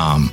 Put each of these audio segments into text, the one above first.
um,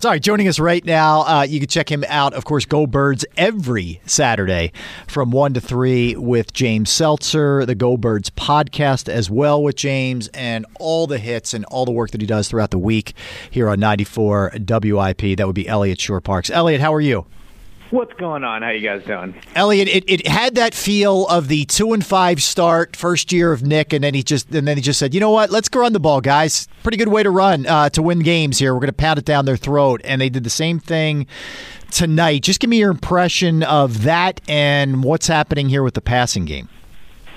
Sorry, joining us right now. Uh, you can check him out, of course, Go Birds every Saturday from 1 to 3 with James Seltzer, the Go Birds podcast as well with James, and all the hits and all the work that he does throughout the week here on 94 WIP. That would be Elliot Shore Parks. Eliot, how are you? What's going on? How you guys doing? Eliot, it, it had that feel of the two and five start first year of Nick, and then he just and then he just said, you know what, let's go run the ball, guys. Pretty good way to run uh, to win games here. We're going to pound it down their throat, and they did the same thing tonight. Just give me your impression of that and what's happening here with the passing game.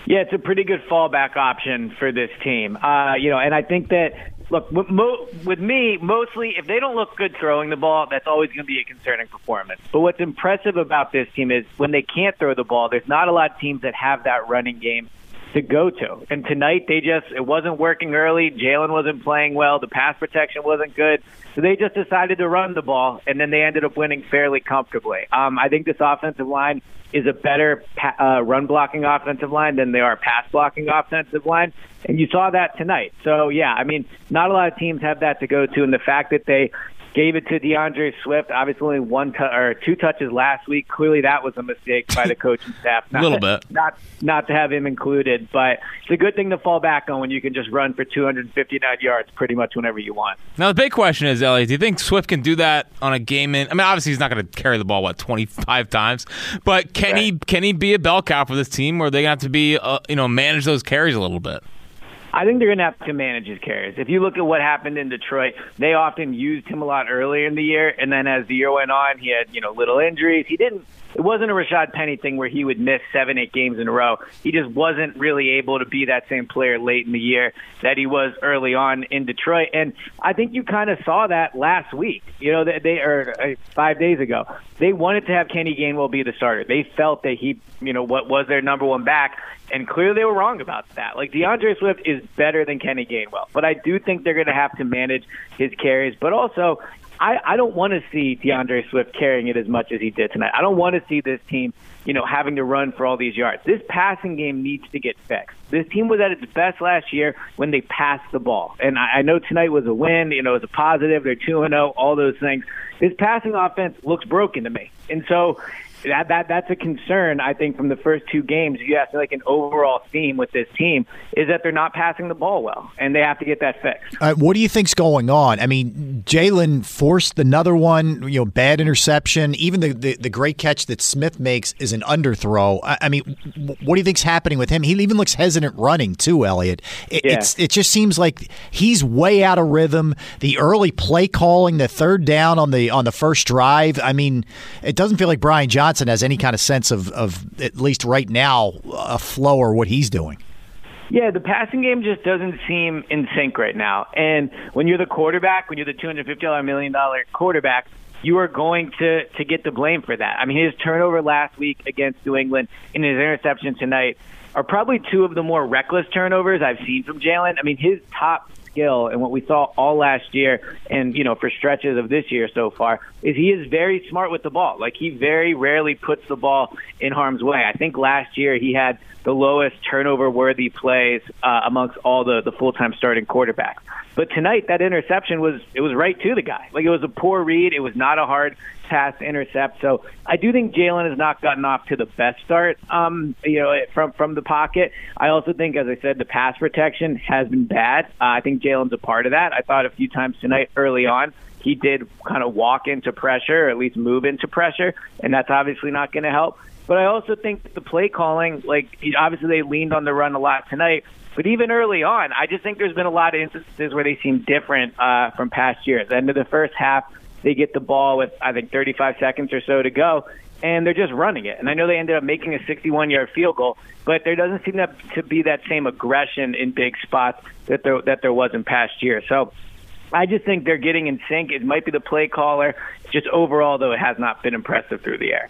Yeah, it's a pretty good fallback option for this team. Uh, you know, and I think that look with, mo- with me mostly if they don't look good throwing the ball that's always going to be a concerning performance. But what's impressive about this team is when they can't throw the ball there's not a lot of teams that have that running game to go to and tonight they just it wasn't working early jalen wasn't playing well the pass protection wasn't good so they just decided to run the ball and then they ended up winning fairly comfortably um, i think this offensive line is a better pa- uh, run blocking offensive line than they are pass blocking offensive line. And you saw that tonight. So, yeah, I mean, not a lot of teams have that to go to. And the fact that they gave it to D'Andre Swift. Obviously, only one t- or two touches last week. Clearly, that was a mistake by the coaching staff. a little bit, not not to have him included. But it's a good thing to fall back on when you can just run for 259 yards pretty much whenever you want. Now, the big question is, Ellie, do you think Swift can do that on a game? In I mean, obviously, he's not going to carry the ball what 25 times, but can right. he can he be a bell cow for this team, or are they going to have to be uh, you know manage those carries a little bit? I think they're going to have to manage his carries. If you look at what happened in Detroit, they often used him a lot earlier in the year, and then as the year went on, he had you know little injuries. He didn't. It wasn't a Rashaad Penny thing where he would miss seven, eight games in a row. He just wasn't really able to be that same player late in the year that he was early on in Detroit. And I think you kind of saw that last week. You know, they, they or uh, five days ago, they wanted to have Kenny Gainwell be the starter. They felt that he, you know, what was their number one back, and clearly they were wrong about that. Like D'Andre Swift is better than Kenny Gainwell, but I do think they're going to have to manage his carries. But also, I, I don't want to see D'Andre Swift carrying it as much as he did tonight. I don't want to see this team, you know, having to run for all these yards. This passing game needs to get fixed. This team was at its best last year when they passed the ball, and I, I know tonight was a win. You know, it was a positive. They're two and zero. All those things. This passing offense looks broken to me, and so that that that's a concern. I think from the first two games, you have to like an overall theme with this team is that they're not passing the ball well, and they have to get that fixed. What do you think's going on? I mean, Jalen forced another one, you know, bad interception. Even the, the, the great catch that Smith makes is an underthrow. I, I, mean, what do you think's happening with him? He even looks hesitant running too, Eliot. It, yeah. It's it just seems like he's way out of rhythm. The early play calling, the third down on the on the first drive. I mean, it doesn't feel like Brian Johnson Johnson has any kind of sense of, of at least right now, a flow or what he's doing. Yeah, the passing game just doesn't seem in sync right now. And when you're the quarterback, when you're the $250 million quarterback, you are going to to get the blame for that. I mean, his turnover last week against New England and his interception tonight are probably two of the more reckless turnovers I've seen from Jalen. I mean, his top skill and what we saw all last year and you know for stretches of this year so far is he is very smart with the ball. Like he very rarely puts the ball in harm's way. I think last year he had the lowest turnover worthy plays uh, amongst all the the full time starting quarterbacks. But tonight, that interception was it was right to the guy. Like it was a poor read. It was not a hard pass intercept. So I do think Jalen has not gotten off to the best start. Um, you know, from from the pocket. I also think, as I said, the pass protection has been bad. Uh, I think Jalen's a part of that. I thought a few times tonight early on he did kind of walk into pressure, or at least move into pressure, and that's obviously not going to help. But I also think the play calling, like obviously they leaned on the run a lot tonight, but even early on, I just think there's been a lot of instances where they seem different uh, from past years. End of the first half, they get the ball with I think 35 seconds or so to go, and they're just running it. And I know they ended up making a 61-yard field goal, but there doesn't seem to, to be that same aggression in big spots that there that there was in past years. So I just think they're getting in sync. It might be the play caller. Just overall, though, it has not been impressive through the air.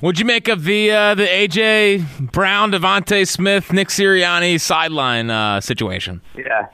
What'd you make of the uh, the AJ Brown, DeVonta Smith, Nick Sirianni sideline uh, situation? Yeah.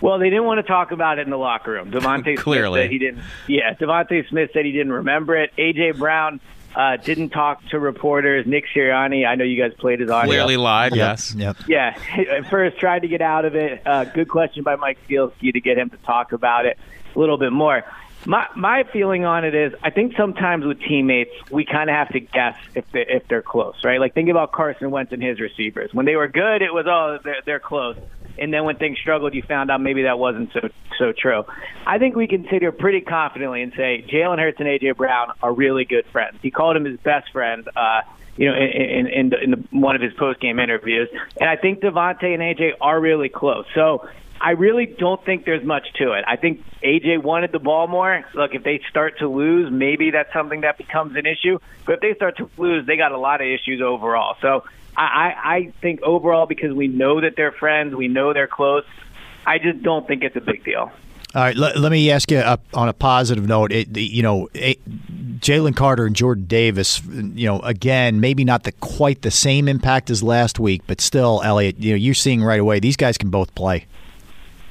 Well, they didn't want to talk about it in the locker room. DeVonta Clearly. Smith said he didn't. Yeah, DeVonta Smith said he didn't remember it. AJ Brown uh, didn't talk to reporters. Nick Sirianni, I know you guys played his audio. Clearly lied. Yes. Yep. Yeah, at first tried to get out of it. Uh, good question by Mike Sielski to get him to talk about it a little bit more. My my feeling on it is I think sometimes with teammates we kind of have to guess if they if they're close, right? Like think about Carson Wentz and his receivers. When they were good, it was oh they're, they're close, and then when things struggled, you found out maybe that wasn't so so true. I think we can sit here pretty confidently and say Jalen Hurts and AJ Brown are really good friends. He called him his best friend. Uh, you know, in in, in, the, in one of his post game interviews, and I think DeVonta and AJ are really close. So I really don't think there's much to it. I think AJ wanted the ball more. Look, if they start to lose, maybe that's something that becomes an issue. But if they start to lose, they got a lot of issues overall. So I, I think overall, because we know that they're friends, we know they're close. I just don't think it's a big deal. All right, let, let me ask you uh, on a positive note. It, you know, Jalen Carter and Jordan Davis. You know, again, maybe not the quite the same impact as last week, but still, Eliot. You know, you're seeing right away these guys can both play.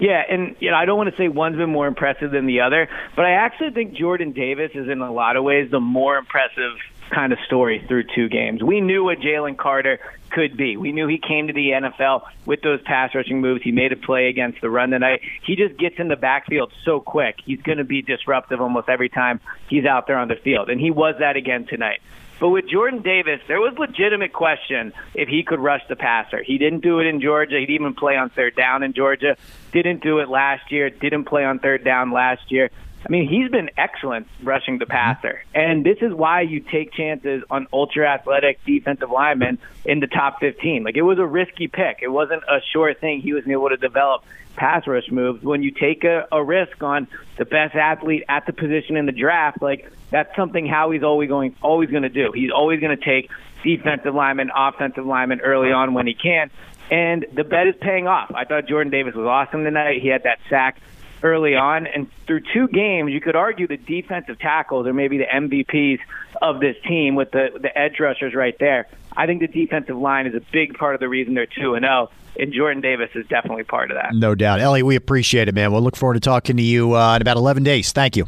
Yeah, and you know, I don't want to say one's been more impressive than the other, but I actually think Jordan Davis is in a lot of ways the more impressive kind of story through two games. We knew what Jalen Carter could be. We knew he came to the NFL with those pass rushing moves. He made a play against the run tonight. He just gets in the backfield so quick. He's going to be disruptive almost every time he's out there on the field, and he was that again tonight. But with Jordan Davis, there was legitimate question if he could rush the passer. He didn't do it in Georgia. He didn't even play on third down in Georgia. Didn't do it last year. Didn't play on third down last year. I mean, he's been excellent rushing the passer. And this is why you take chances on ultra athletic defensive linemen in the top 15. Like, it was a risky pick. It wasn't a sure thing he was able to develop pass rush moves. When you take a, a risk on the best athlete at the position in the draft, like, that's something Howie's always going, always going to do. He's always going to take defensive linemen, offensive linemen early on when he can. And the bet is paying off. I thought Jordan Davis was awesome tonight. He had that sack early on. And through two games, you could argue the defensive tackles are maybe the MVPs of this team with the, the edge rushers right there. I think the defensive line is a big part of the reason they're 2 and 0. And Jordan Davis is definitely part of that. No doubt. Eliot, we appreciate it, man. We'll look forward to talking to you uh, in about 11 days. Thank you.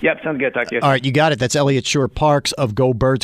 Yep, sounds good. Talk to you. All right, you got it. That's Eliot Shorr-Parks of Go Birds.